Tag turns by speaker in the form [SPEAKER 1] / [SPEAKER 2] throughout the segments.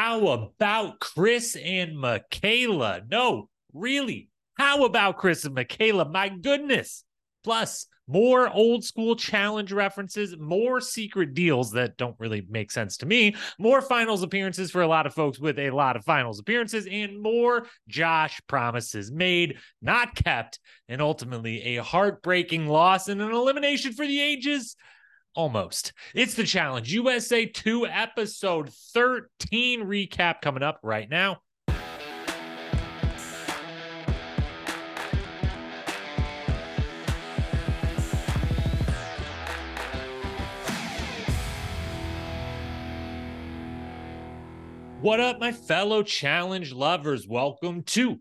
[SPEAKER 1] How about Chris and Michaela? No, really. How about Chris and Michaela? My goodness. Plus, more old school challenge references, more secret deals that don't really make sense to me, more finals appearances for a lot of folks with a lot of finals appearances, and more Josh promises made, not kept, and ultimately a heartbreaking loss and an elimination for the ages. Almost. It's the Challenge USA 2 episode 13 recap coming up right now. What up, my fellow challenge lovers? Welcome to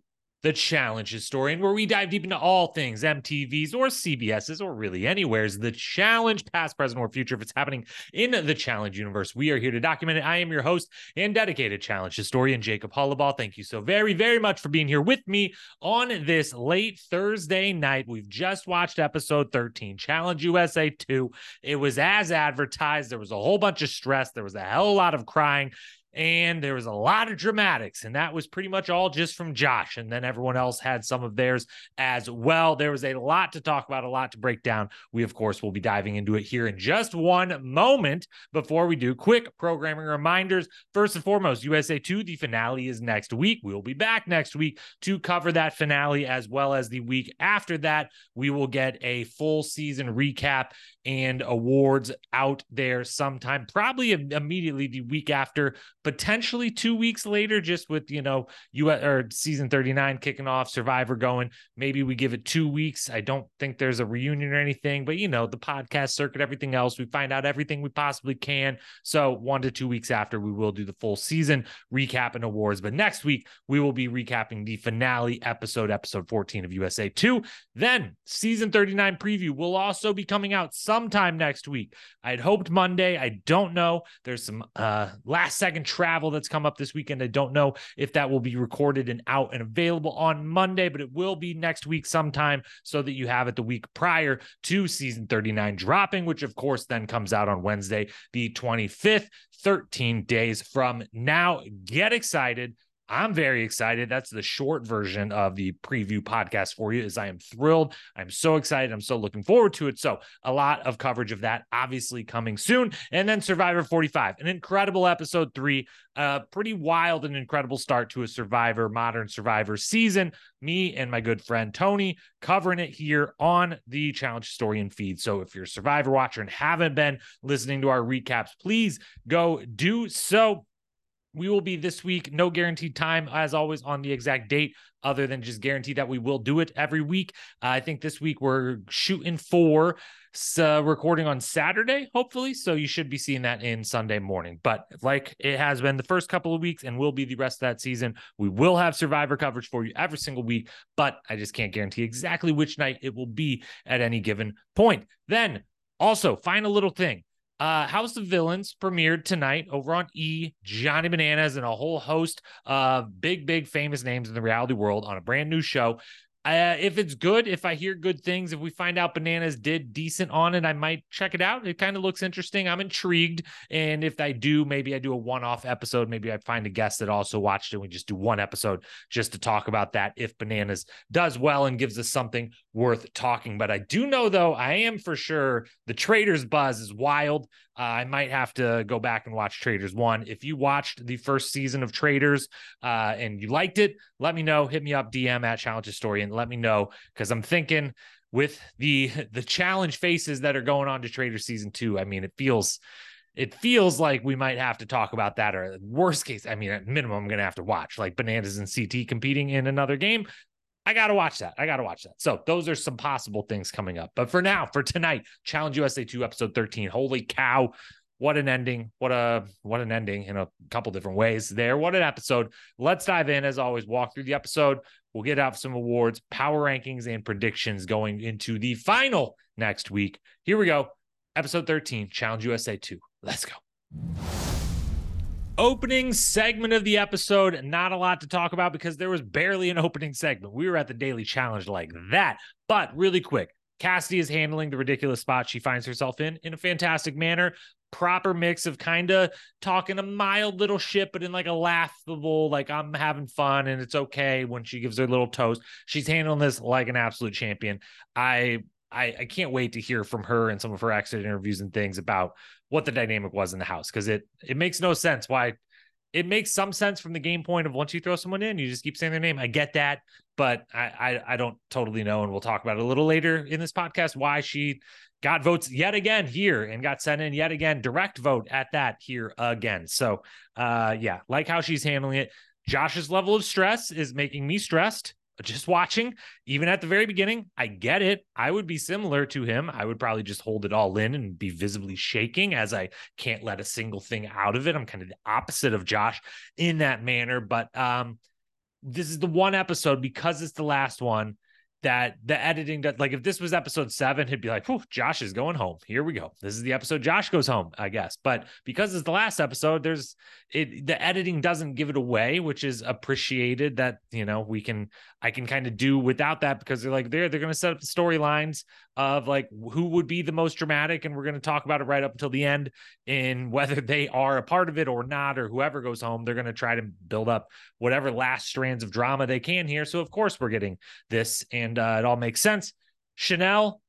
[SPEAKER 1] the Challenge Historian, where we dive deep into all things MTV's or CBS's or really anywhere's the challenge, past, present, or future. If it's happening in the challenge universe, we are here to document it. I am your host and dedicated challenge historian, Jacob Hollabaugh. Thank you so very, very much for being here with me on this late Thursday night. We've just watched episode 13, Challenge USA 2. It was as advertised. There was a whole bunch of stress. There was a hell of a lot of crying and there was a lot of dramatics and that was pretty much all just from josh and then everyone else had some of theirs as well. There was a lot to talk about a lot to break down. We of course will be diving into it here in just one moment. Before we do quick programming reminders. First and foremost usa 2 the finale is next week. We will be back next week to cover that finale as well as the week after that. We will get a full season recap and awards out there sometime, probably immediately the week after, potentially two weeks later, just with, you know, you or season 39 kicking off, Survivor going. Maybe we give it two weeks. I don't think there's a reunion or anything, but, you know, the podcast circuit, everything else, we find out everything we possibly can. So one to two weeks after, we will do the full season recap and awards. But next week, we will be recapping the finale episode, episode 14 of USA 2. Then season 39 preview will also be coming out sometime next week. I'd hoped Monday. I don't know. There's some uh, last second travel that's come up this weekend. I don't know if that will be recorded and out and available on Monday, but it will be next week sometime so that you have it the week prior to season 39 dropping, which of course then comes out on Wednesday, the 25th, 13 days from now. Get excited. I'm very excited. That's the short version of the preview podcast for you. As I am thrilled. I'm so excited. I'm so looking forward to it. So a lot of coverage of that obviously coming soon. And then Survivor 45, an incredible episode three, a pretty wild and incredible start to a Survivor, modern Survivor season. Me and my good friend Tony covering it here on the Challenge Historian feed. So if you're a Survivor watcher and haven't been listening to our recaps, please go do so we will be this week. No guaranteed time, as always, on the exact date, other than just guarantee that we will do it every week. Uh, I think this week we're shooting for uh, recording on Saturday, hopefully. So you should be seeing that in Sunday morning. But like it has been the first couple of weeks and will be the rest of that season, we will have survivor coverage for you every single week. But I just can't guarantee exactly which night it will be at any given point. Then also, final little thing. Uh, House of Villains premiered tonight over on E. Johnny Bananas and a whole host of big, big famous names in the reality world on a brand new show. Uh, if it's good, if I hear good things, if we find out Bananas did decent on it, I might check it out. It kind of looks interesting. I'm intrigued. And if I do, maybe I do a one off episode. Maybe I find a guest that also watched it. We just do one episode just to talk about that if Bananas does well and gives us something worth talking. But I do know, though, I am for sure the Traitors buzz is wild. Uh, I might have to go back and watch Traitors One. If you watched the first season of Traitors uh, and you liked it, let me know. Hit me up, DM at Challenge Historian. Let me know because I'm thinking with the the challenge faces that are going on to Traitors Season Two. I mean, it feels it feels like we might have to talk about that or worst case i mean at minimum i'm to have to watch like bananas and ct competing in another game I got to watch that. I got to watch that. So those are some possible things coming up. But for now, for tonight, Challenge USA 2 episode 13. Holy cow. What an ending. What a what an ending in a couple different ways there. What an episode. Let's dive in as always, walk through the episode. We'll get out some awards, power rankings and predictions going into the final next week. Here we go. Episode 13, Challenge USA 2. Let's go opening segment of the episode. Not a lot to talk about because there was barely an opening segment. We were at the daily challenge like that. But really quick, Cassidy is handling the ridiculous spot she finds herself in in a fantastic manner. proper mix of kind of talking a mild little shit, but in like a laughable, like I'm having fun and it's okay when she gives her little toast. She's handling this like an absolute champion. I I, I can't wait to hear from her and some of her exit interviews and things about what the dynamic was in the house because it it makes no sense why it makes some sense from the game point of once you throw someone in, you just keep saying their name. I get that, but I, I, I don't totally know, and we'll talk about it a little later in this podcast why she got votes yet again here and got sent in yet again direct vote at that here again. So, uh, yeah, like how she's handling it. Josh's level of stress is making me stressed just watching, even at the very beginning, I get it. I would be similar to him. I would probably just hold it all in and be visibly shaking as I can't let a single thing out of it. I'm kind of the opposite of Josh in that manner. But um, this is the one episode because it's the last one that the editing that like if this was episode seven, he'd be like, "Whew, Josh is going home. Here we go. This is the episode Josh goes home, I guess." But because it's the last episode, there's it the editing doesn't give it away, which is appreciated that you know we can I can kind of do without that because they're like they're they're gonna set up the storylines of like who would be the most dramatic, and we're gonna talk about it right up until the end in whether they are a part of it or not, or whoever goes home, they're gonna try to build up whatever last strands of drama they can here. So of course we're getting this and and uh, it all makes sense. Chanelle,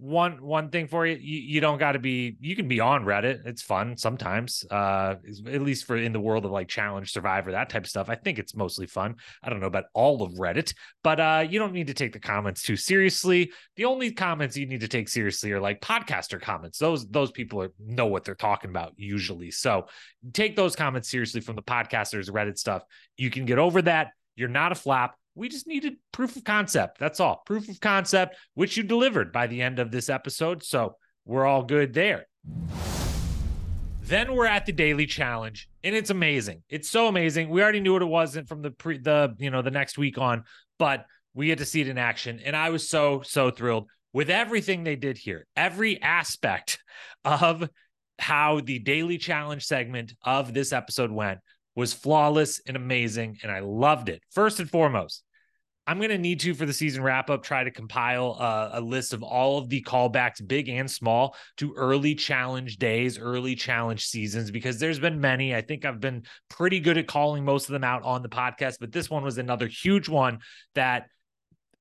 [SPEAKER 1] one one thing for you, you, you don't got to be. You can be on Reddit. It's fun sometimes. Uh, at least for in the world of like challenge, Survivor, that type of stuff. I think it's mostly fun. I don't know about all of Reddit, but uh, you don't need to take the comments too seriously. The only comments you need to take seriously are like podcaster comments. Those those people are, know what they're talking about usually. So take those comments seriously from the podcasters, Reddit stuff. You can get over that. You're not a flap we just needed proof of concept. That's all. Proof of concept, which you delivered by the end of this episode. So we're all good there. Then we're at the daily challenge, and it's amazing. It's so amazing. We already knew what it wasn't from the pre the you know the next week on, but we get to see it in action, and I was so so thrilled with everything they did here. Every aspect of how the daily challenge segment of this episode went was flawless and amazing, and I loved it. First and foremost, I'm going to need to for the season wrap up try to compile a, a, list of all of the callbacks, big and small, to early challenge days, early challenge seasons, because there's been many. I think I've been pretty good at calling most of them out on the podcast, but this one was another huge one that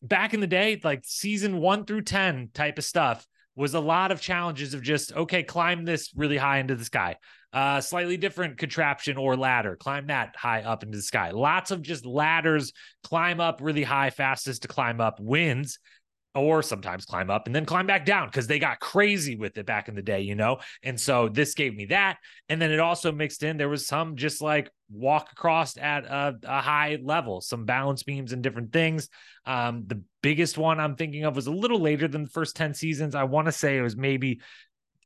[SPEAKER 1] back in the day, like season one through 10 type of stuff, was a lot of challenges of just, okay, climb this really high into the sky uh, slightly different contraption or ladder. Climb that high up into the sky. Lots of just ladders, climb up really high, fastest to climb up wins or sometimes climb up and then climb back down because they got crazy with it back in the day, you know? And so this gave me that. And then it also mixed in, there was some just like walk across at a, a high level, some balance beams and different things. Um, the biggest one I'm thinking of was a little later than the first 10 seasons. I want to say it was maybe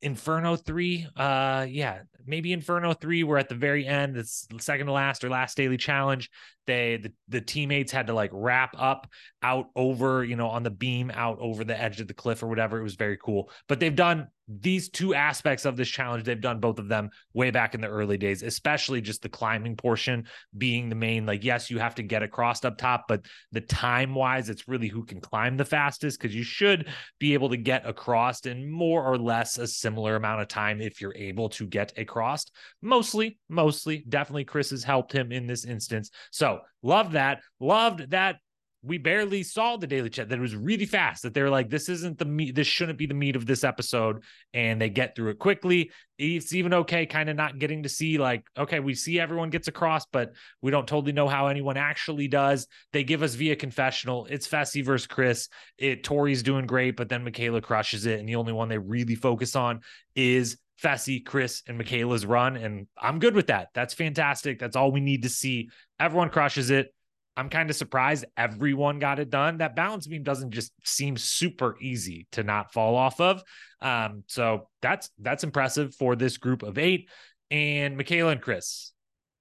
[SPEAKER 1] Inferno 3. Uh yeah, maybe Inferno 3 we're at the very end, it's second to last or last daily challenge. They the, the teammates had to like wrap up out over, you know, on the beam out over the edge of the cliff or whatever. It was very cool. But they've done these two aspects of this challenge, they've done both of them way back in the early days, especially just the climbing portion being the main. Like, yes, you have to get across up top, but the time wise, it's really who can climb the fastest because you should be able to get across in more or less a similar amount of time if you're able to get across. Mostly, mostly, definitely Chris has helped him in this instance. So, love that. Loved that we barely saw the daily chat that it was really fast that they're like this isn't the meat this shouldn't be the meat of this episode and they get through it quickly it's even okay kind of not getting to see like okay we see everyone gets across but we don't totally know how anyone actually does they give us via confessional it's Fessy versus Chris it Tori's doing great but then Michaela crushes it and the only one they really focus on is Fessy, Chris, and Michaela's run. And I'm good with that. That's fantastic. That's all we need to see. Everyone crushes it. I'm kind of surprised everyone got it done. That balance beam doesn't just seem super easy to not fall off of. Um, so that's that's impressive for this group of eight. And Michaela and Chris,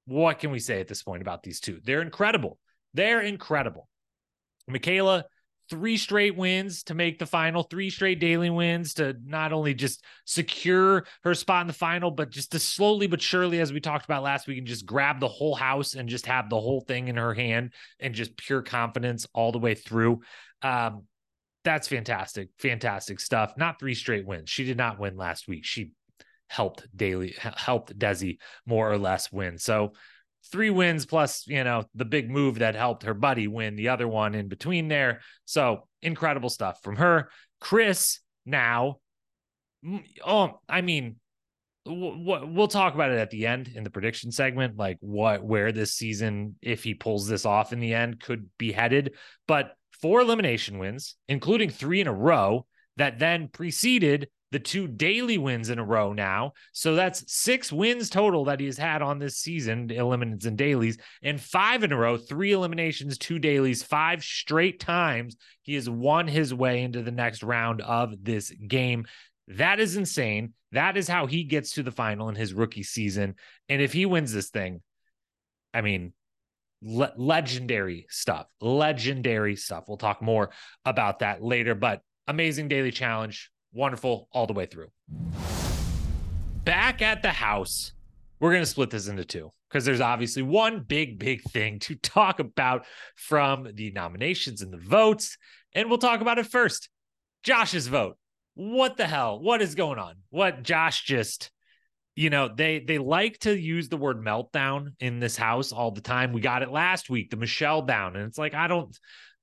[SPEAKER 1] what can we say at this point about these two? They're incredible. They're incredible. Michaela three straight wins to make the final, three straight daily wins to not only just secure her spot in the final, but just to slowly but surely, as we talked about last week, and just grab the whole house and just have the whole thing in her hand and just pure confidence all the way through. Um, that's fantastic, fantastic stuff. Not three straight wins. She did not win last week. She helped daily helped Desi more or less win. So three wins plus, you know, the big move that helped her buddy win the other one in between there. So incredible stuff from her. Chris now, oh, I mean, we'll talk about it at the end in the prediction segment, like what where this season, if he pulls this off in the end, could be headed. But four elimination wins, including three in a row, that then preceded the two daily wins in a row now. So that's six wins total that he's had on this season, eliminations and dailies, and five in a row, three eliminations, two dailies, five straight times. He has won his way into the next round of this game. That is insane. That is how he gets to the final in his rookie season. And if he wins this thing, I mean, le- legendary stuff, legendary stuff. We'll talk more about that later, but amazing daily challenge wonderful all the way through. Back at the house, we're going to split this into two because there's obviously one big, big thing to talk about from the nominations and the votes. And we'll talk about it first. Josh's vote. What the hell? What is going on? What Josh just you know they they like to use the word meltdown in this house all the time we got it last week the michelle down and it's like i don't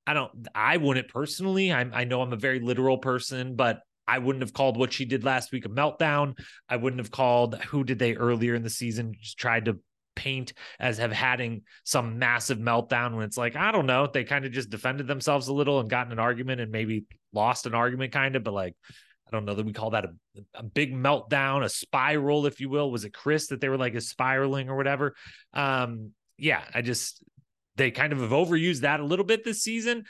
[SPEAKER 1] i don't i wouldn't personally i i know i'm a very literal person but I wouldn't have called what she did last week a meltdown. I wouldn't have called who did they earlier in the season just tried to paint as have having some massive meltdown when it's like I don't know they kind of just defended themselves a little and gotten an argument and maybe lost an argument kind of but like I don't know that we call that a, a big meltdown a spiral if you will. Was it Chris that they were like a spiraling or whatever? Um yeah I just they kind of have overused that a little bit this season.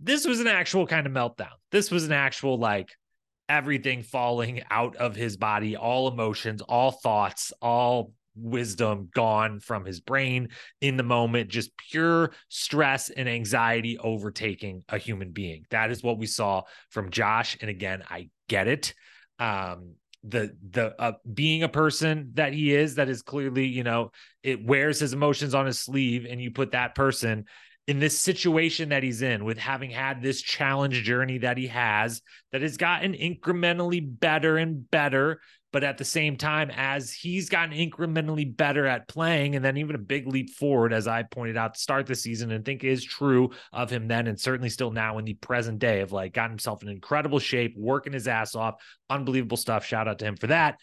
[SPEAKER 1] This was an actual kind of meltdown. This was an actual like everything falling out of his body, all emotions, all thoughts, all wisdom gone from his brain in the moment, just pure stress and anxiety overtaking a human being. That is what we saw from Josh. And again, I get it. Um, the the uh, being a person that he is that is clearly you know it wears his emotions on his sleeve and you put that person in this situation that he's in with having had this challenge journey that he has that has gotten incrementally better and better but at the same time as he's gotten incrementally better at playing and then even a big leap forward as i pointed out to start the season and think is true of him then and certainly still now in the present day of like got himself in incredible shape working his ass off unbelievable stuff. Shout out to him for that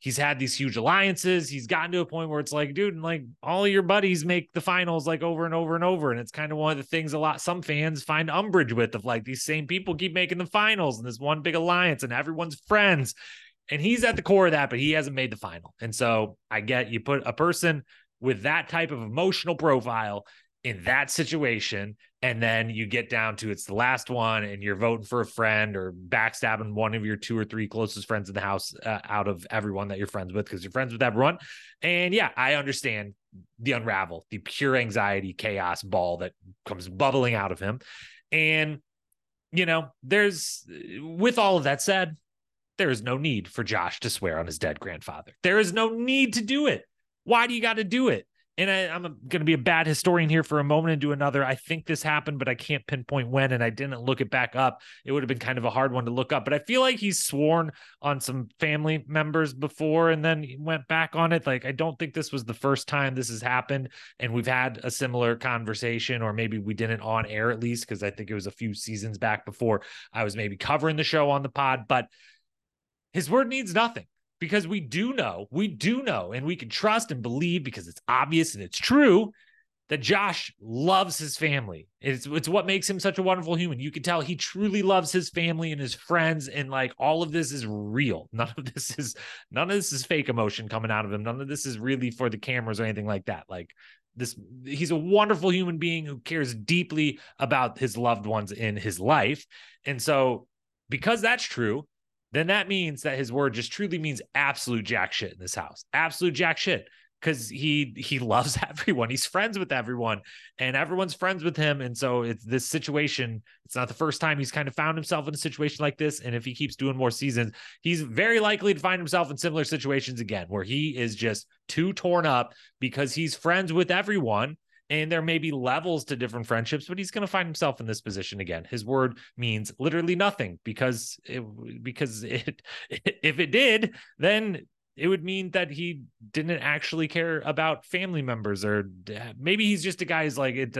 [SPEAKER 1] he's had these huge alliances. He's gotten to a point where it's like, dude, and like all your buddies make the finals like over and over and over. And it's kind of one of the things a lot some fans find umbrage with of like these same people keep making the finals and this one big alliance and everyone's friends. And he's at the core of that, but he hasn't made the final. And so I get you put a person with that type of emotional profile in that situation and then you get down to it's the last one and you're voting for a friend or backstabbing one of your two or three closest friends in the house uh, out of everyone that you're friends with because you're friends with everyone. And yeah i understand the unravel the pure anxiety chaos ball that comes bubbling out of him. And you know there's with all of that said there is no need for josh to swear on his dead grandfather. There is no need to do it. Why do you got to do it and I, am going to be a bad historian here for a moment and do another. I think this happened, but I can't pinpoint when, and I didn't look it back up. It would have been kind of a hard one to look up, but I feel like he's sworn on some family members before and then went back on it. Like, I don't think this was the first time this has happened, and we've had a similar conversation, or maybe we didn't on air at least, because I think it was a few seasons back before I was maybe covering the show on the pod, but his word needs nothing because we do know, we do know, and we can trust and believe because it's obvious and it's true that Josh loves his family. It's it's what makes him such a wonderful human. You can tell he truly loves his family and his friends, and like all of this is real. None of this is none of this is fake emotion coming out of him. None of this is really for the cameras or anything like that. Like this, he's a wonderful human being who cares deeply about his loved ones in his life, and so because that's true, then that means that his word just truly means absolute jack shit in this house. Absolute jack shit. Because he he loves everyone. He's friends with everyone, and everyone's friends with him. And so it's this situation. It's not the first time he's kind of found himself in a situation like this. And if he keeps doing more seasons, he's very likely to find himself in similar situations again, where he is just too torn up because he's friends with everyone and there may be levels to different friendships, but he's going to find himself in this position again. His word means literally nothing because it, because it if it did, then it would mean that he didn't actually care about family members or maybe he's just a guy who's like it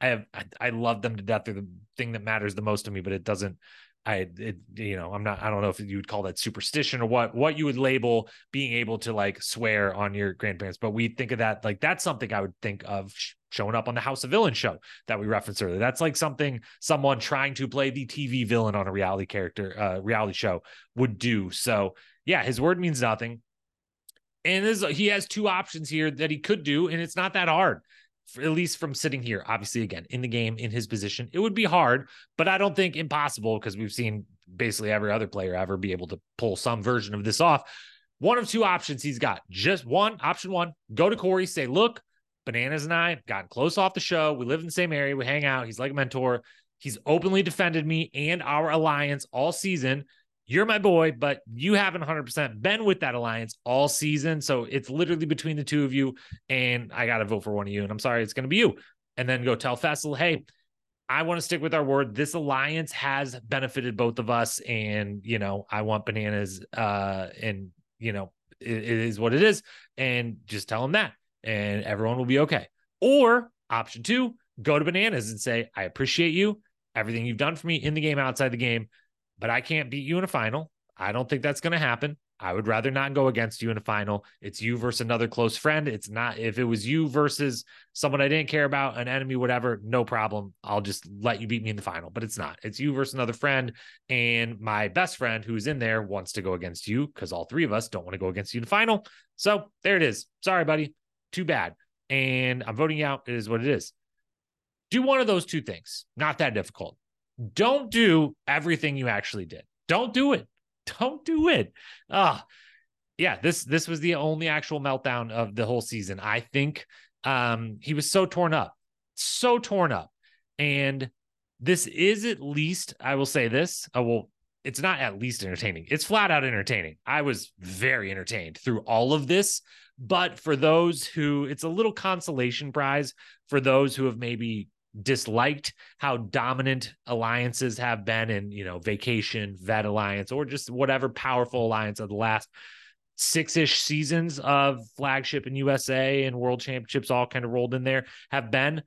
[SPEAKER 1] i have i, love them to death they're the thing that matters the most to me but it doesn't I, it, you know, I'm not, I don't know if you would call that superstition or what, what you would label being able to like swear on your grandparents, but we think of that like that's something I would think of showing up on the House of Villain show that we referenced earlier. That's like something someone trying to play the TV villain on a reality character, uh, reality show would do. So yeah, his word means nothing. And this, he has two options here that he could do, and it's not that hard at least from sitting here, obviously, again, in the game, in his position, it would be hard, but I don't think impossible because we've seen basically every other player ever be able to pull some version of this off. One of two options he's got. Just one, option one, go to Corey, say, look, Bananas and I gotten close off the show. We live in the same area. We hang out. He's like a mentor. He's openly defended me and our alliance all season you're my boy, but you haven't 100% been with that alliance all season. So it's literally between the two of you. And I got to vote for one of you. And I'm sorry, it's going to be you. And then go tell Fessel, hey, I want to stick with our word. This alliance has benefited both of us. And, you know, I want bananas. Uh, and, you know, it, it is what it is. And just tell them that. And everyone will be okay. Or option two, go to bananas and say, I appreciate you, everything you've done for me in the game, outside the game but I can't beat you in a final. I don't think that's going to happen. I would rather not go against you in a final. It's you versus another close friend. It's not if it was you versus someone I didn't care about, an enemy, whatever, no problem. I'll just let you beat me in the final. But it's not. It's you versus another friend. And my best friend who's in there wants to go against you because all three of us don't want to go against you in the final. So there it is. Sorry, buddy. Too bad. And I'm voting out. It is what it is. Do one of those two things. Not that difficult don't do everything you actually did. Don't do it. Don't do it. Ah, yeah, this this was the only actual meltdown of the whole season. I think um he was so torn up. So torn up. And this is at least, I will say this. I will it's not at least entertaining. It's flat out entertaining. I was very entertained through all of this. But for those who, it's a little consolation prize for those who have maybe disliked how dominant alliances have been in, you know, vacation, vet alliance, or just whatever powerful alliance of the last six ish seasons of flagship and USA and world championships all kind of rolled in there have been.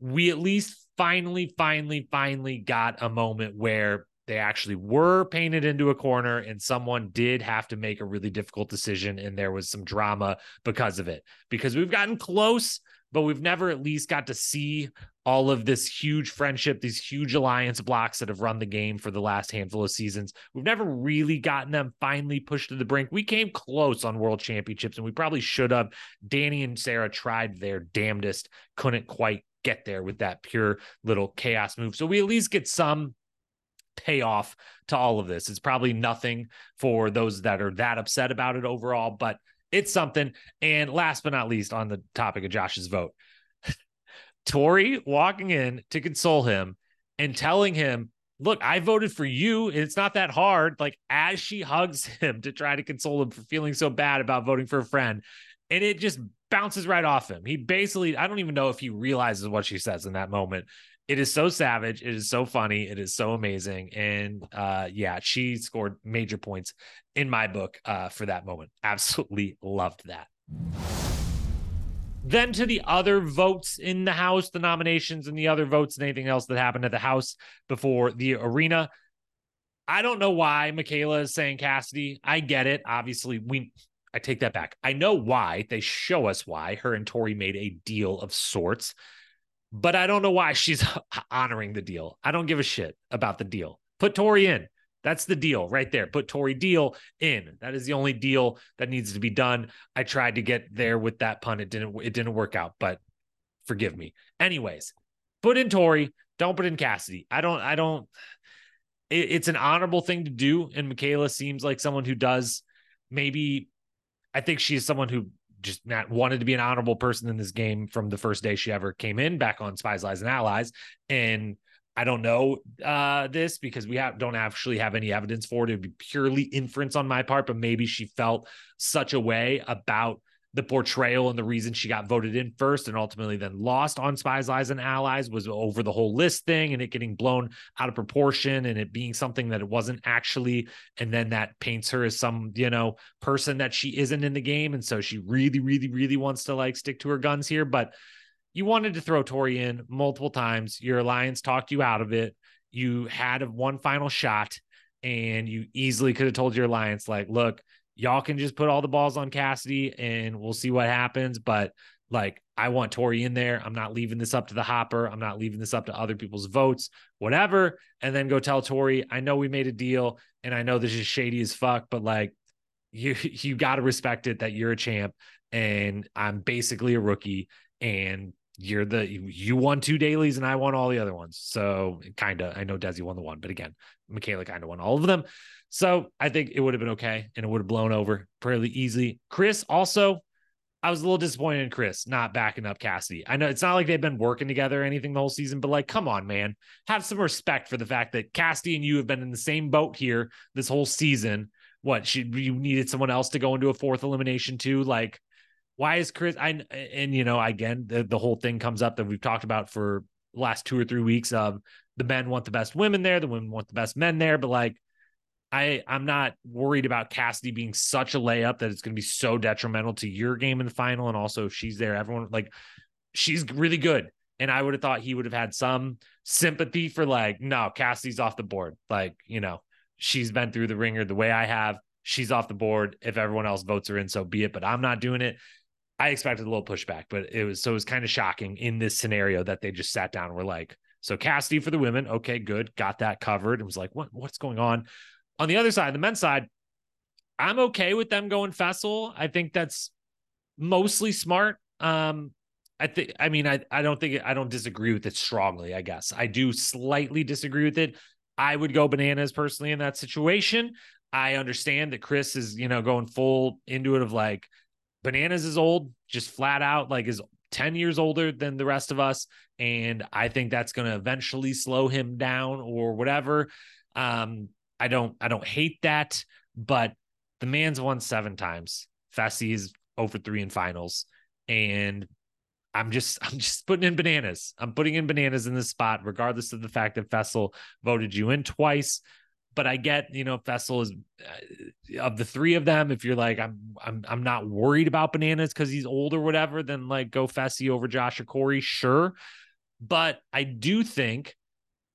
[SPEAKER 1] We at least finally, finally, finally got a moment where they actually were painted into a corner and someone did have to make a really difficult decision and there was some drama because of it because we've gotten close but we've never at least got to see all of this huge friendship, these huge alliance blocks that have run the game for the last handful of seasons. We've never really gotten them finally pushed to the brink. We came close on world championships and we probably should have. Danny and Sarah tried their damnedest, couldn't quite get there with that pure little chaos move. So we at least get some payoff to all of this. It's probably nothing for those that are that upset about it overall, but it's something. And last but not least, on the topic of Josh's vote, Tori walking in to console him and telling him, Look, I voted for you. It's not that hard. Like, as she hugs him to try to console him for feeling so bad about voting for a friend. And it just bounces right off him. He basically, I don't even know if he realizes what she says in that moment. It is so savage. It is so funny. It is so amazing. And uh, yeah, she scored major points in my book uh, for that moment. Absolutely loved that. Then to the other votes in the House, the nominations and the other votes and anything else that happened at the House before the arena. I don't know why Michaela is saying Cassidy. I get it. Obviously, we I take that back. I know why. They show us why her and Tori made a deal of sorts, but I don't know why she's honoring the deal. I don't give a shit about the deal. Put Tori in. That's the deal right there. Put Tori Deal in. That is the only deal that needs to be done. I tried to get there with that pun. It didn't it didn't work out, but forgive me. Anyways, put in Tori, don't put in Cassidy. I don't I don't it, it's an honorable thing to do and Michaela seems like someone who does maybe I think she's someone who just not wanted to be an honorable person in this game from the first day she ever came in back on Spies Lies and Allies and I don't know uh, this because we don't actually have any evidence for it. It would be purely inference on my part, but maybe she felt such a way about the portrayal and the reason she got voted in first and ultimately then lost on Spies, Lies, and Allies was over the whole list thing and it getting blown out of proportion and it being something that it wasn't actually. And then that paints her as some, you know, person that she isn't in the game. And so she really, really, really wants to like stick to her guns here. But you wanted to throw Tori in multiple times. Your alliance talked you out of it. You had one final shot and you easily could have told your alliance, like, look, y'all can just put all the balls on Cassidy and we'll see what happens. But like, I want Tori in there. I'm not leaving this up to the hopper. I'm not leaving this up to other people's votes, whatever. And then go tell Tori, I know we made a deal and I know this is shady as fuck, but like, you you got to respect it that you're a champ and I'm basically a rookie and you're the you won two dailies and I won all the other ones. So kind of I know Desi won the one, but again, Michaela kind of won all of them. So I think it would have been okay and it would have blown over fairly easily. Chris also, I was a little disappointed in Chris not backing up Cassidy. I know it's not like they've been working together or anything the whole season, but like, come on, man, have some respect for the fact that Cassidy and you have been in the same boat here this whole season. What should you needed someone else to go into a fourth elimination too? Like, why is Chris? I and you know again the, the whole thing comes up that we've talked about for last two or three weeks of the men want the best women there, the women want the best men there, but like I I'm not worried about Cassidy being such a layup that it's going to be so detrimental to your game in the final, and also if she's there, everyone like she's really good. And I would have thought he would have had some sympathy for like, no, Cassidy's off the board. Like, you know, she's been through the ringer the way I have. She's off the board. If everyone else votes her in, so be it. But I'm not doing it. I expected a little pushback, but it was so it was kind of shocking in this scenario that they just sat down and were like, so Cassidy for the women, okay, good, got that covered. It was like, what what's going on? On the other side, the men's side, I'm okay with them going Fessel. I think that's mostly smart. Um, I think I mean I I don't think I don't disagree with it strongly, I guess. I do slightly disagree with it. I would go bananas personally in that situation. I understand that Chris is, you know, going full into it of like, Bananas is old, just flat out like is 10 years older than the rest of us. And I think that's going to eventually slow him down or whatever. Um, I don't, I don't hate that, but the man's won seven times. Fessy's over three in finals. And I'm just, I'm just putting in bananas. I'm putting in bananas in this spot, regardless of the fact that Fessel voted you in twice but I get, you know, Fessel is uh, of the three of them. If you're like, I'm, I'm, I'm not worried about bananas because he's old or whatever, then like go Fessy over Josh or Corey, sure. But I do think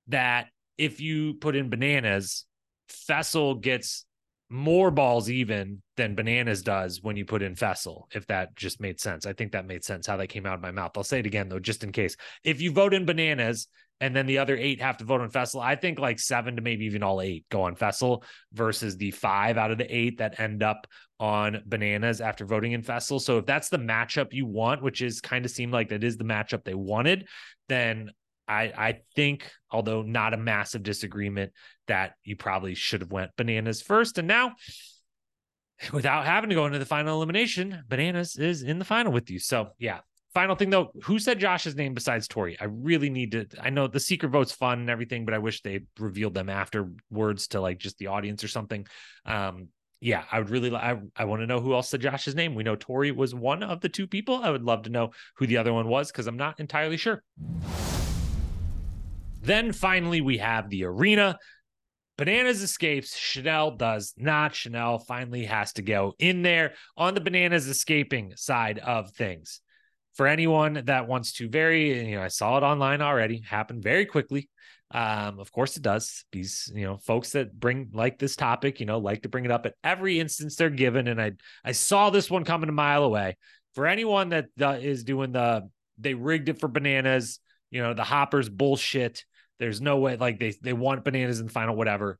[SPEAKER 1] that if you put in bananas, Fessel gets more balls even than bananas does when you put in Fessel, if that just made sense. I think that made sense how that came out of my mouth. I'll say it again though, just in case. If you vote in bananas, and then the other eight have to vote on Fessel. I think like seven to maybe even all eight go on Fessel versus the five out of the eight that end up on Bananas after voting in Fessel. So if that's the matchup you want, which is kind of seemed like that is the matchup they wanted, then I I think, although not a massive disagreement, that you probably should have went Bananas first. And now without having to go into the final elimination, Bananas is in the final with you. So yeah, Final thing though, who said Josh's name besides Tori? I really need to. I know the secret vote's fun and everything, but I wish they revealed them afterwards to like just the audience or something. Um, yeah, I would really. I I want to know who else said Josh's name. We know Tori was one of the two people. I would love to know who the other one was because I'm not entirely sure. Then finally, we have the arena. Bananas escapes. Chanelle does not. Chanelle finally has to go in there on the bananas escaping side of things for anyone that wants to very, you know, I saw it online already, happened very quickly. Um, of course it does. These, you know, folks that bring like this topic, you know, like to bring it up at every instance they're given. And I, I saw this one coming a mile away. For anyone that uh, is doing the, they rigged it for bananas, you know, the hoppers bullshit. There's no way, like they they want bananas in the final, whatever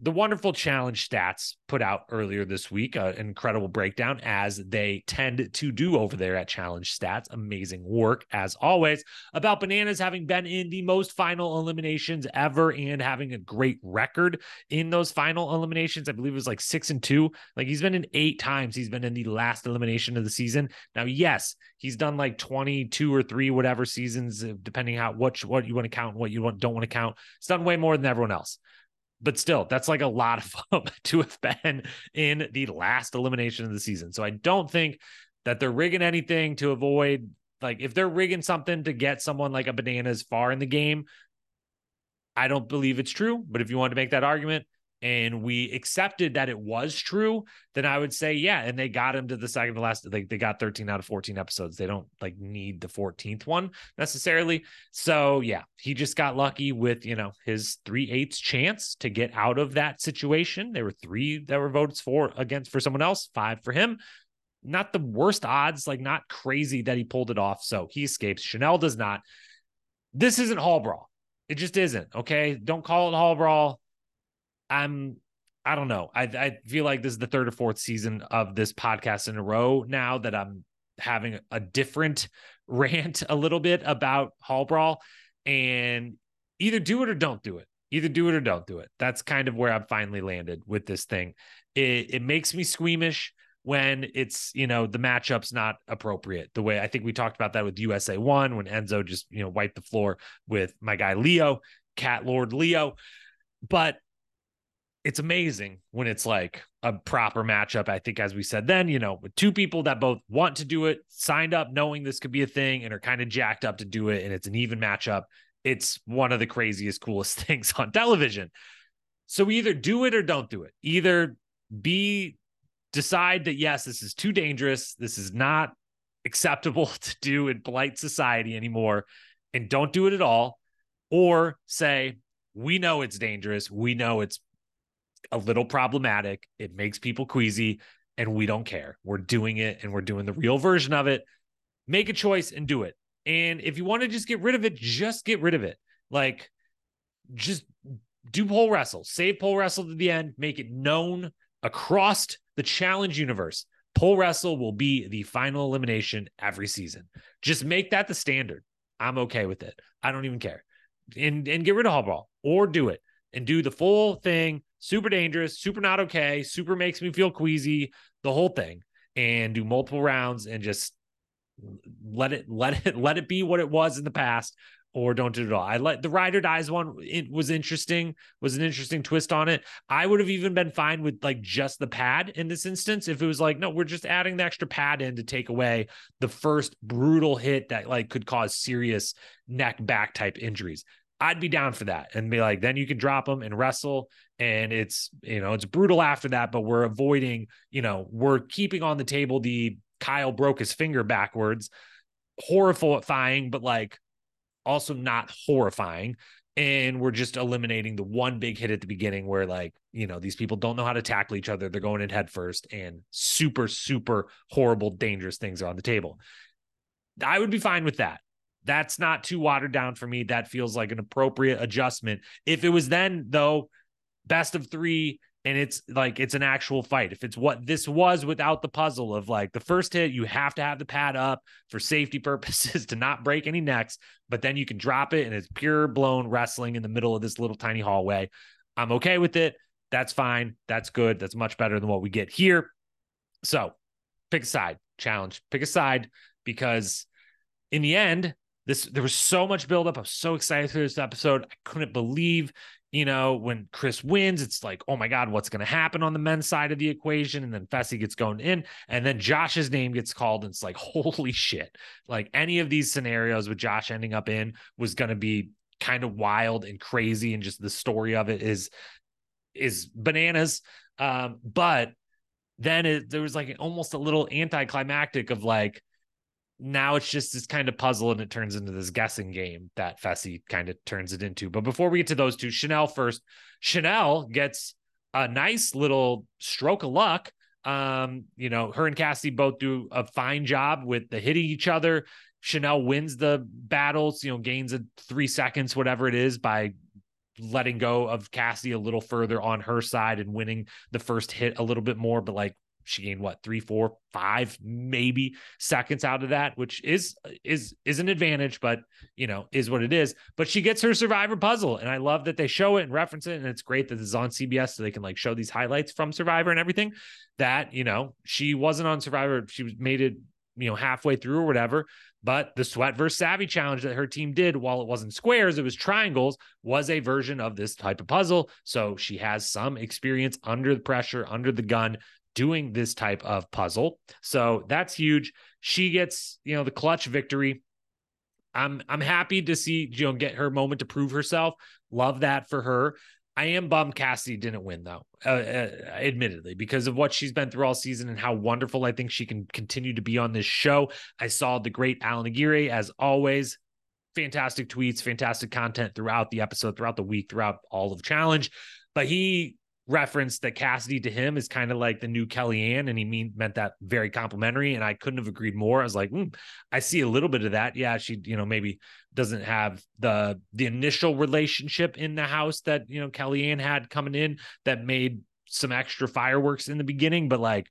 [SPEAKER 1] the wonderful challenge stats put out earlier this week an incredible breakdown as they tend to do over there at challenge stats. Amazing work as always about bananas having been in the most final eliminations ever and having a great record in those final eliminations. I believe it was like six and two. Like he's been in eight times he's been in the last elimination of the season. Now yes he's done like 22 or three whatever seasons uh, depending how what what you want to count what you want don't want to count. He's done way more than everyone else but still, that's like a lot of them to have been in the last elimination of the season. So I don't think that they're rigging anything to avoid like if they're rigging something to get someone like a bananas far in the game, I don't believe it's true. But if you want to make that argument, and we accepted that it was true, then I would say, yeah. And they got him to the second to last, like they got 13 out of 14 episodes. They don't like need the 14th one necessarily. So yeah, he just got lucky with, you know, his three eighths chance to get out of that situation. There were three that were votes for against for someone else, five for him. Not the worst odds, like not crazy that he pulled it off. So he escapes. Chanelle does not. This isn't Hall Brawl. It just isn't. Okay. Don't call it Hall Brawl I'm I don't know. I I feel like this is the third or fourth season of this podcast in a row now that I'm having a different rant a little bit about Hall Brawl and either do it or don't do it. Either do it or don't do it. That's kind of where I've finally landed with this thing. It it makes me squeamish when it's, you know, the matchup's not appropriate. The way I think we talked about that with USA 1 when Enzo just, you know, wiped the floor with my guy Leo, Cat Lord Leo. But it's amazing when it's like a proper matchup. I think, as we said then, you know, with two people that both want to do it, signed up knowing this could be a thing, and are kind of jacked up to do it, and it's an even matchup. It's one of the craziest, coolest things on television. So we either do it or don't do it. Either be decide that yes, this is too dangerous. This is not acceptable to do in polite society anymore, and don't do it at all. Or say, we know it's dangerous. We know it's a little problematic. It makes people queasy, and we don't care. We're doing it and we're doing the real version of it. Make a choice and do it. And if you want to just get rid of it, just get rid of it. Like, just do pole wrestle, save pole wrestle to the end, make it known across the challenge universe. Pole wrestle will be the final elimination every season. Just make that the standard. I'm okay with it. I don't even care. And and get rid of Hall Brawl or do it and do the full thing super dangerous, super not okay, super makes me feel queasy, the whole thing, and do multiple rounds and just let it let it let it be what it was in the past or don't do it at all. I let the ride or dies one. It was interesting, was an interesting twist on it. I would have even been fine with like just the pad in this instance if it was like, no, we're just adding the extra pad in to take away the first brutal hit that like could cause serious neck back type injuries. I'd be down for that and be like, then you can drop them and wrestle. And it's, you know, it's brutal after that, but we're avoiding, you know, we're keeping on the table the Kyle broke his finger backwards, horrifying, but like also not horrifying. And we're just eliminating the one big hit at the beginning where, like, you know, these people don't know how to tackle each other. They're going in head first, and super, super horrible, dangerous things are on the table. I would be fine with that. That's not too watered down for me. That feels like an appropriate adjustment. If it was then, though, best of three, and it's like it's an actual fight. If it's what this was without the puzzle of like the first hit, you have to have the pad up for safety purposes to not break any necks, but then you can drop it and it's pure blown wrestling in the middle of this little tiny hallway. I'm okay with it. That's fine. That's good. That's much better than what we get here. So pick a side, challenge, pick a side because in the end, this there was so much buildup. I was so excited for this episode. I couldn't believe, you know, when Chris wins, it's like, oh my God, what's going to happen on the men's side of the equation? And then Fessy gets going in, and then Josh's name gets called, and it's like, holy shit! Like any of these scenarios with Josh ending up in was going to be kind of wild and crazy, and just the story of it is is bananas. Um, but then it, there was like almost a little anticlimactic of like now it's just this kind of puzzle and it turns into this guessing game that Fessy kind of turns it into. But before we get to those two, Chanelle first. Chanelle gets a nice little stroke of luck. Um, you know, her and Cassie both do a fine job with the hitting each other. Chanel wins the battles, you know, gains a three seconds, whatever it is, by letting go of Cassie a little further on her side and winning the first hit a little bit more. But like she gained what three, four, five, maybe seconds out of that, which is is is an advantage, but you know is what it is. But she gets her Survivor puzzle, and I love that they show it and reference it, and it's great that this is on CBS so they can like show these highlights from Survivor and everything. That you know she wasn't on Survivor, she was made it you know halfway through or whatever. But the sweat versus savvy challenge that her team did, while it wasn't squares, it was triangles, was a version of this type of puzzle. So she has some experience under the pressure, under the gun doing this type of puzzle. So that's huge. She gets, you know, the clutch victory. I'm I'm happy to see you know get her moment to prove herself. Love that for her. I am bummed Cassidy didn't win though, uh, uh, admittedly, because of what she's been through all season and how wonderful I think she can continue to be on this show. I saw the great Alan Aguirre as always. Fantastic tweets, fantastic content throughout the episode, throughout the week, throughout all of challenge. But he referenced that Cassidy to him is kind of like the new Kellyanne, and he mean meant that very complimentary. And I couldn't have agreed more. I was like, mm, I see a little bit of that. Yeah, she, you know, maybe doesn't have the the initial relationship in the house that you know Kellyanne had coming in that made some extra fireworks in the beginning, but like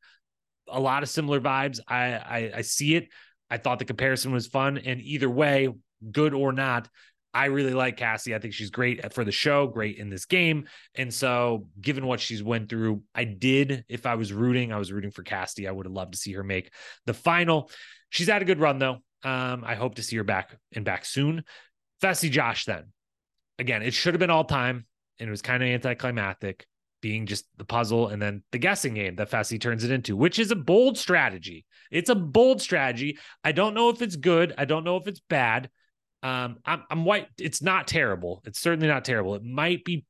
[SPEAKER 1] a lot of similar vibes. I, I, I see it. I thought the comparison was fun, and either way, good or not, I really like Cassie. I think she's great for the show, great in this game. And so, given what she's went through, I did, if I was rooting, I was rooting for Cassie. I would have loved to see her make the final. She's had a good run though. Um, I hope to see her back and back soon. Fessy Josh, then again, it should have been all time, and it was kind of anticlimactic, being just the puzzle and then the guessing game that Fessy turns it into, which is a bold strategy. It's a bold strategy. I don't know if it's good. I don't know if it's bad. Um, I'm, I'm white. It's not terrible. It's certainly not terrible. It might be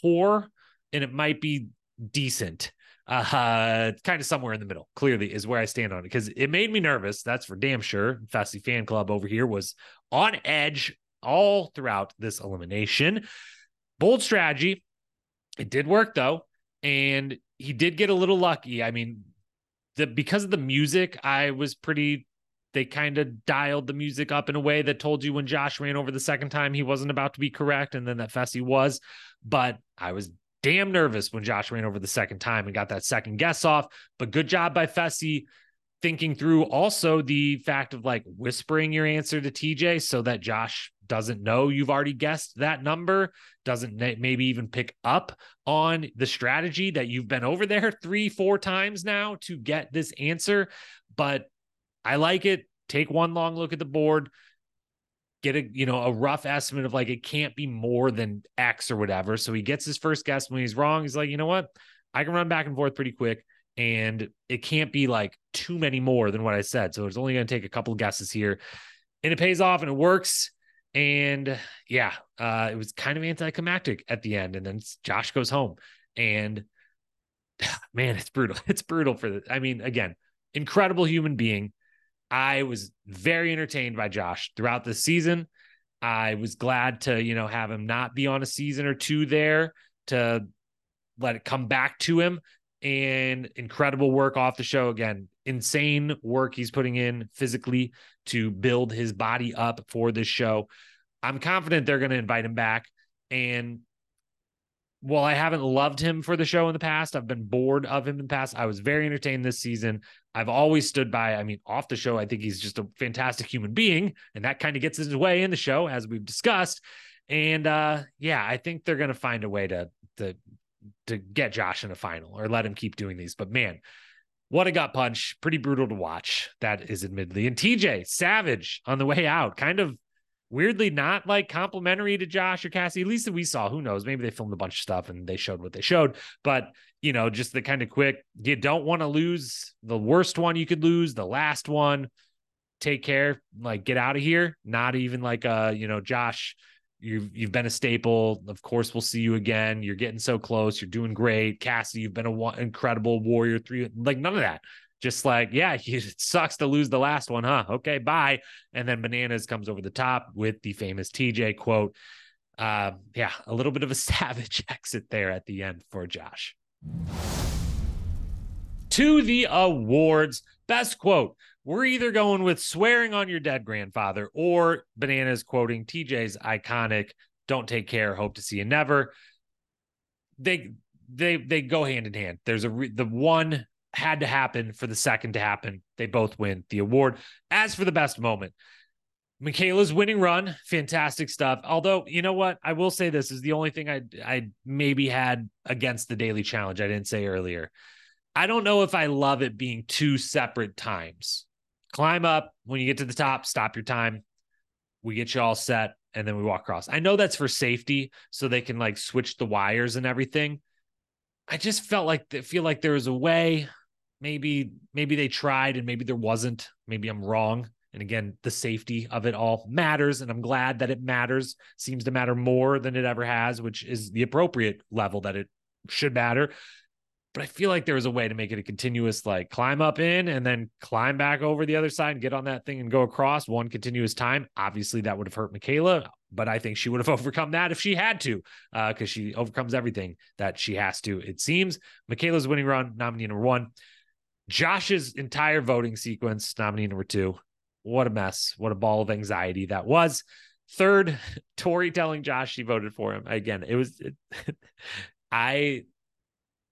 [SPEAKER 1] poor and it might be decent. Uh, kind of somewhere in the middle, clearly, is where I stand on it because it made me nervous. That's for damn sure. Fessy fan club over here was on edge all throughout this elimination. Bold strategy. It did work though. And he did get a little lucky. I mean, the because of the music, I was pretty they kind of dialed the music up in a way that told you when Josh ran over the second time he wasn't about to be correct and then that Fessy was. But I was damn nervous when Josh ran over the second time and got that second guess off. But good job by Fessy thinking through also the fact of like whispering your answer to TJ so that Josh doesn't know you've already guessed that number, doesn't maybe even pick up on the strategy that you've been over there three, four times now to get this answer. But I like it. Take one long look at the board, get a you know a rough estimate of like it can't be more than X or whatever. So he gets his first guess. When he's wrong, he's like, you know what? I can run back and forth pretty quick, and it can't be like too many more than what I said. So it's only going to take a couple guesses here, and it pays off and it works. And yeah, uh, it was kind of anticlimactic at the end, and then Josh goes home, and man, it's brutal. It's brutal for the. I mean, again, incredible human being I was very entertained by Josh throughout the season. I was glad to, you know, have him not be on a season or two there to let it come back to him. And incredible work off the show. Again, insane work he's putting in physically to build his body up for this show. I'm confident they're going to invite him back. And while I haven't loved him for the show in the past, I've been bored of him in the past. I was very entertained this season. I've always stood by. I mean, off the show, I think he's just a fantastic human being, and that kind of gets his way in the show, as we've discussed. And uh, yeah, I think they're to find a way to to to get Josh in a final or let him keep doing these. But man, what a gut punch! Pretty brutal to watch. That is admittedly. And TJ Savage on the way out, kind of weirdly not like complimentary to Josh or Cassie, at least that we saw. Who knows? Maybe they filmed a bunch of stuff and they showed what they showed. But, you know, just the kind of quick, you don't want to lose the worst one you could lose, the last one. Take care, like get out of here. Not even like uh, you know, Josh, you've you've been a staple. Of course, we'll see you again. You're getting so close. You're doing great. Cassie, you've been a incredible warrior three. Like none of that just like, yeah, it sucks to lose the last one, huh? Okay, bye. And then Bananas comes over the top with the famous TJ quote. Uh, yeah, a little bit of a savage exit there at the end for Josh. To the awards, best quote. We're either going with swearing on your dead grandfather or Bananas quoting TJ's iconic "Don't take care, hope to see you never." They they they go hand in hand. There's a re- the one had to happen for the second to happen. They both win the award. As for the best moment, Michaela's winning run, fantastic stuff. Although, you know what? I will say this is the only thing I I maybe had against the daily challenge I didn't say earlier. I don't know if I love it being two separate times. Climb up when you get to the top, stop your time. We get you all set and then we walk across. I know that's for safety so they can like switch the wires and everything. I just felt like feel like there was a way maybe maybe they tried and maybe there wasn't. Maybe I'm wrong. And again, the safety of it all matters. And I'm glad that it matters, seems to matter more than it ever has, which is the appropriate level that it should matter. But I feel like there was a way to make it a continuous, like climb up in and then climb back over the other side and get on that thing and go across one continuous time. Obviously, that would have hurt Michaela, but I think she would have overcome that if she had to, because uh, she overcomes everything that she has to. It seems Michaela's winning run, nominee number one. Josh's entire voting sequence, nominee number two. What a mess. What a ball of anxiety that was. Third, Tori telling Josh she voted for him. Again, it was it, I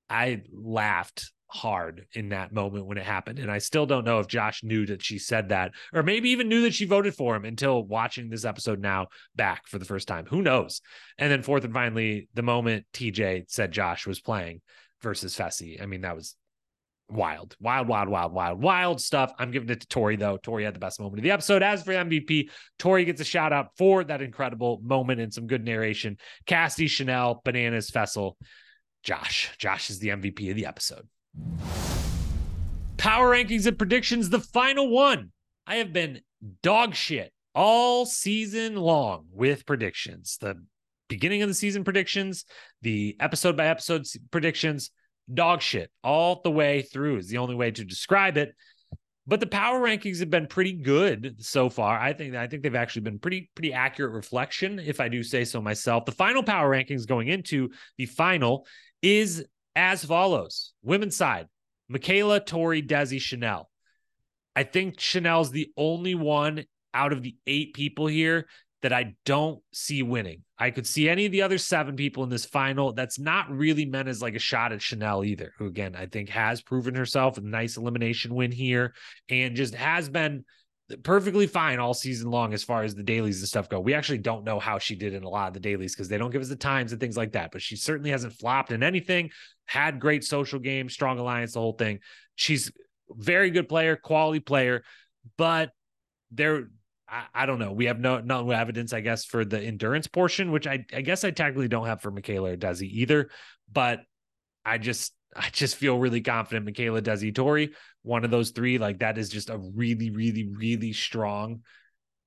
[SPEAKER 1] I laughed hard in that moment when it happened. And I still don't know if Josh knew that she said that, or maybe even knew that she voted for him until watching this episode now back for the first time. Who knows? And then fourth and finally, the moment TJ said Josh was playing versus Fessy. I mean, that was wild, wild, wild, wild, wild, wild stuff. I'm giving it to Tori though. Tori had the best moment of the episode. As for MVP, Tori gets a shout out for that incredible moment and some good narration. Cassie, Chanelle, Bananas, Fessel, Josh. Josh is the MVP of the episode. Power rankings and predictions, the final one. I have been dog shit all season long with predictions. The beginning of the season predictions, the episode by episode predictions dog shit all the way through is the only way to describe it. But the power rankings have been pretty good so far. I think I think they've actually been pretty pretty accurate reflection, if I do say so myself. The final power rankings going into the final is as follows: Women's side, Michaela, Tori, Desi, Chanelle. I think Chanelle's the only one out of the eight people here that I don't see winning. I could see any of the other seven people in this final. That's not really meant as like a shot at Chanelle either, who again I think has proven herself a nice elimination win here and just has been perfectly fine all season long as far as the dailies and stuff go. We actually don't know how she did in a lot of the dailies because they don't give us the times and things like that. But she certainly hasn't flopped in anything. Had great social game, strong alliance, the whole thing. She's very good player, quality player, but there I, I, don't know. We have no no evidence, I guess, for the endurance portion, which I I guess I technically don't have for Michaela or Desi either. But I just I just feel really confident Michaela Desi Tori, one of those three, like that is just a really, really, really strong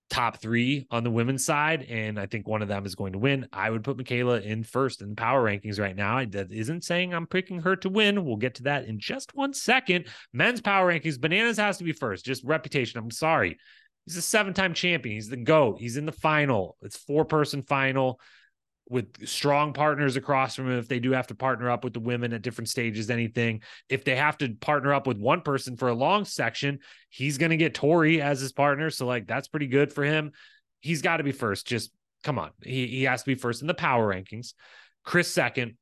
[SPEAKER 1] top three on the women's side. And I think one of them is going to win. I would put Michaela in first in the power rankings right now. That isn't saying I'm picking her to win. We'll get to that in just one second. Men's power rankings, bananas has to be first, just reputation. I'm sorry. He's a seven time champion. He's the GOAT. He's in the final. It's four person final with strong partners across from him. If they do have to partner up with the women at different stages, anything, if they have to partner up with one person for a long section, he's going to get Tori as his partner. So, like, that's pretty good for him. He's got to be first. Just come on. He, he has to be first in the power rankings. Chris second,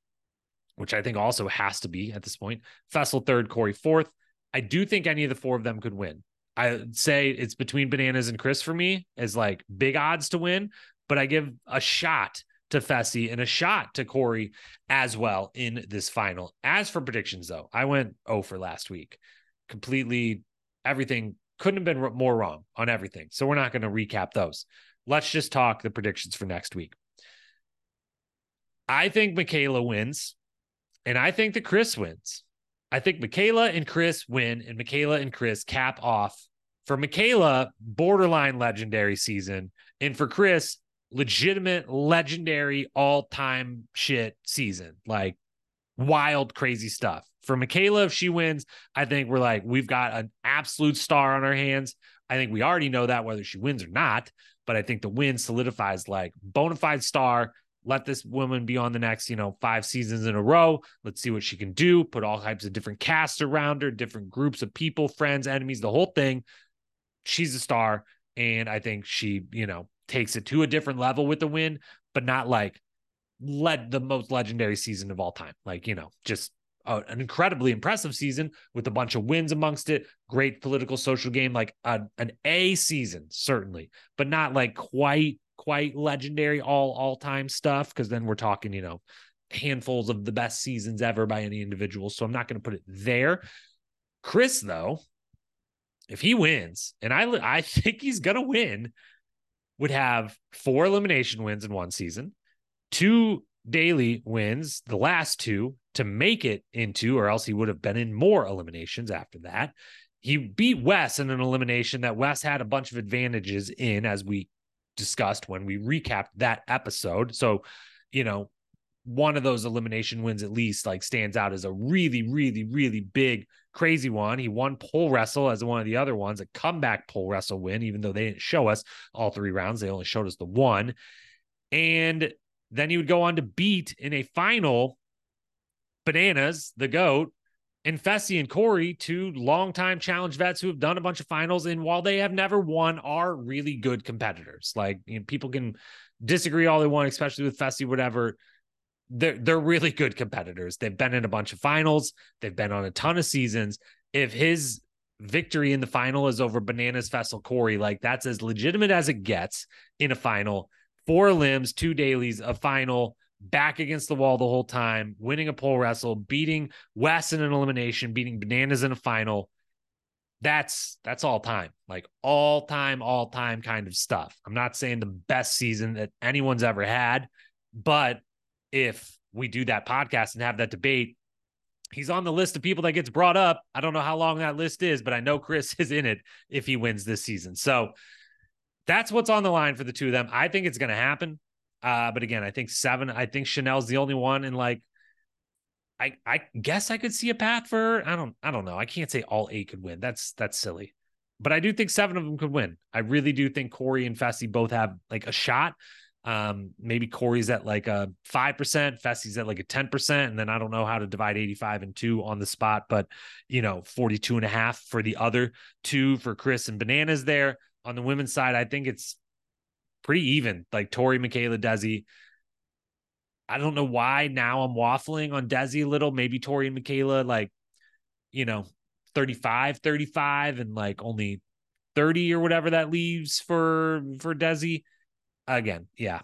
[SPEAKER 1] which I think also has to be at this point. Fessel third, Corey fourth. I do think any of the four of them could win. I'd say it's between Bananas and Chris for me as like big odds to win, but I give a shot to Fessy and a shot to Corey as well in this final. As for predictions, though, I went 0 for last week. Completely everything couldn't have been more wrong on everything. So we're not going to recap those. Let's just talk the predictions for next week. I think Michaela wins, and I think that Chris wins. I think Michaela and Chris win, and Michaela and Chris cap off for Michaela, borderline legendary season, and for Chris, legitimate legendary all time shit season. Like wild, crazy stuff. For Michaela, if she wins, I think we're like, we've got an absolute star on our hands. I think we already know that whether she wins or not, but I think the win solidifies like bona fide star let this woman be on the next, you know, five seasons in a row. Let's see what she can do. Put all types of different casts around her, different groups of people, friends, enemies, the whole thing. She's a star. And I think she, you know, takes it to a different level with the win, but not like led the most legendary season of all time. Like, you know, just a, an incredibly impressive season with a bunch of wins amongst it. Great political social game, like a, an A season, certainly, but not like quite quite legendary all all time stuff because then we're talking you know handfuls of the best seasons ever by any individual so i'm not going to put it there chris though if he wins and i i think he's going to win would have four elimination wins in one season two daily wins the last two to make it into, or else he would have been in more eliminations after that. He beat Wes in an elimination that Wes had a bunch of advantages in, as we discussed when we recapped that episode. So, you know, one of those elimination wins at least like stands out as a really, really, really big, crazy one. He won pole wrestle as one of the other ones, a comeback pole wrestle win, even though they didn't show us all three rounds. They only showed us the one. And then he would go on to beat in a final Bananas, the GOAT, and Fessy and Corey, two longtime challenge vets who have done a bunch of finals. And while they have never won, are really good competitors. Like you know, people can disagree all they want, especially with Fessy, whatever they're they're really good competitors. They've been in a bunch of finals. They've been on a ton of seasons. If his victory in the final is over Bananas Fessel Corey, like that's as legitimate as it gets in a final. Four limbs, two dailies, a final, back against the wall the whole time, winning a pole wrestle, beating Wes in an elimination, beating Bananas in a final. That's that's all time, like all time, all time kind of stuff. I'm not saying the best season that anyone's ever had, but if we do that podcast and have that debate, he's on the list of people that gets brought up. I don't know how long that list is, but I know Chris is in it if he wins this season. So that's what's on the line for the two of them. I think it's going to happen. Uh, but again, I think seven. I think Chanelle's the only one, and like, I I guess I could see a path for. I don't I don't know. I can't say all eight could win. That's that's silly. But I do think seven of them could win. I really do think Corey and Fessy both have like a shot. Um, maybe Corey's at like a 5%, Fessy's at like a 10%. And then I don't know how to divide 85 and two on the spot, but you know, 42 and a half for the other two for Chris and Bananas there. On the women's side, I think it's pretty even. Like Tori, Michaela, Desi. I don't know why now I'm waffling on Desi a little. Maybe Tori and Michaela, like, you know, 35, 35, and like only 30 or whatever that leaves for for Desi again, yeah,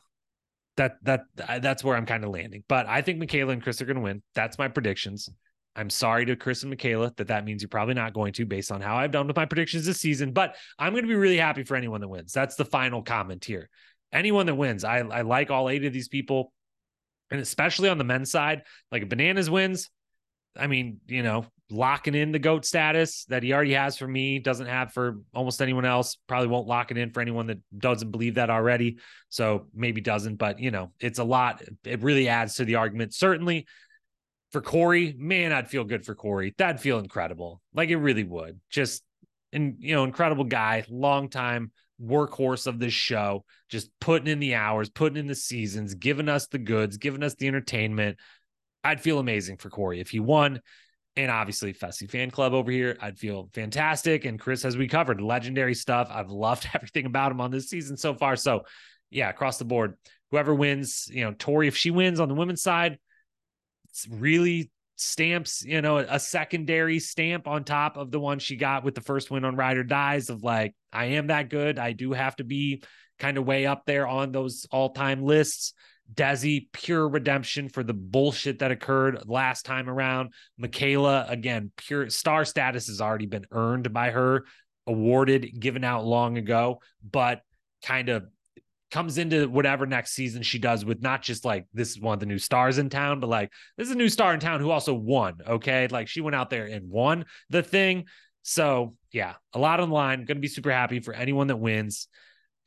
[SPEAKER 1] that that that's where I'm kind of landing. But I think Michaela and Chris are going to win. That's my predictions. I'm sorry to Chris and Michaela that that means you're probably not going to, based on how I've done with my predictions this season. But I'm going to be really happy for anyone that wins. That's the final comment here. Anyone that wins, I I like all eight of these people, and especially on the men's side, like Bananas wins. I mean, you know, locking in the GOAT status that he already has for me, doesn't have for almost anyone else. Probably won't lock it in for anyone that doesn't believe that already. So maybe doesn't, but you know, it's a lot. It really adds to the argument. Certainly for Corey, man, I'd feel good for Corey. That'd feel incredible. Like it really would. Just and you know, incredible guy, long time workhorse of this show, just putting in the hours, putting in the seasons, giving us the goods, giving us the entertainment. I'd feel amazing for Corey if he won and obviously Fessy fan club over here. I'd feel fantastic. And Chris, as we covered, legendary stuff. I've loved everything about him on this season so far. So yeah, across the board, whoever wins, you know, Tori, if she wins on the women's side, really stamps, you know, a secondary stamp on top of the one she got with the first win on Ride or Dies of like, I am that good. I do have to be kind of way up there on those all-time lists. Desi, pure redemption for the bullshit that occurred last time around. Michaela, again, pure star status has already been earned by her, awarded, given out long ago, but kind of comes into whatever next season she does with not just like this is one of the new stars in town, but like this is a new star in town who also won. Okay. Like she went out there and won the thing. So yeah, a lot on the line. Gonna be super happy for anyone that wins.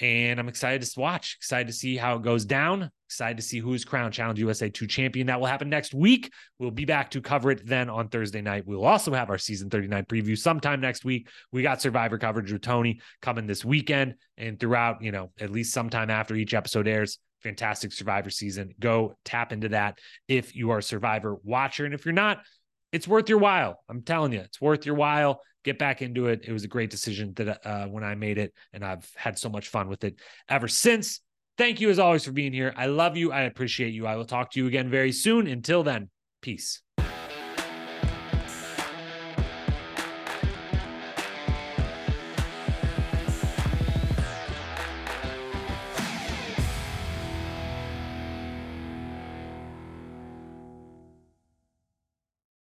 [SPEAKER 1] And I'm excited to watch, excited to see how it goes down. Excited to see who's crowned Challenge USA 2 champion. That will happen next week. We'll be back to cover it then on Thursday night. We'll also have our season 39 preview sometime next week. We got Survivor coverage with Tony coming this weekend and throughout, you know, at least sometime after each episode airs. Fantastic Survivor season. Go tap into that if you are a Survivor watcher. And if you're not, it's worth your while. I'm telling you, it's worth your while. Get back into it. It was a great decision that uh, when I made it, and I've had so much fun with it ever since. Thank you as always for being here. I love you. I appreciate you. I will talk to you again very soon. Until then, peace.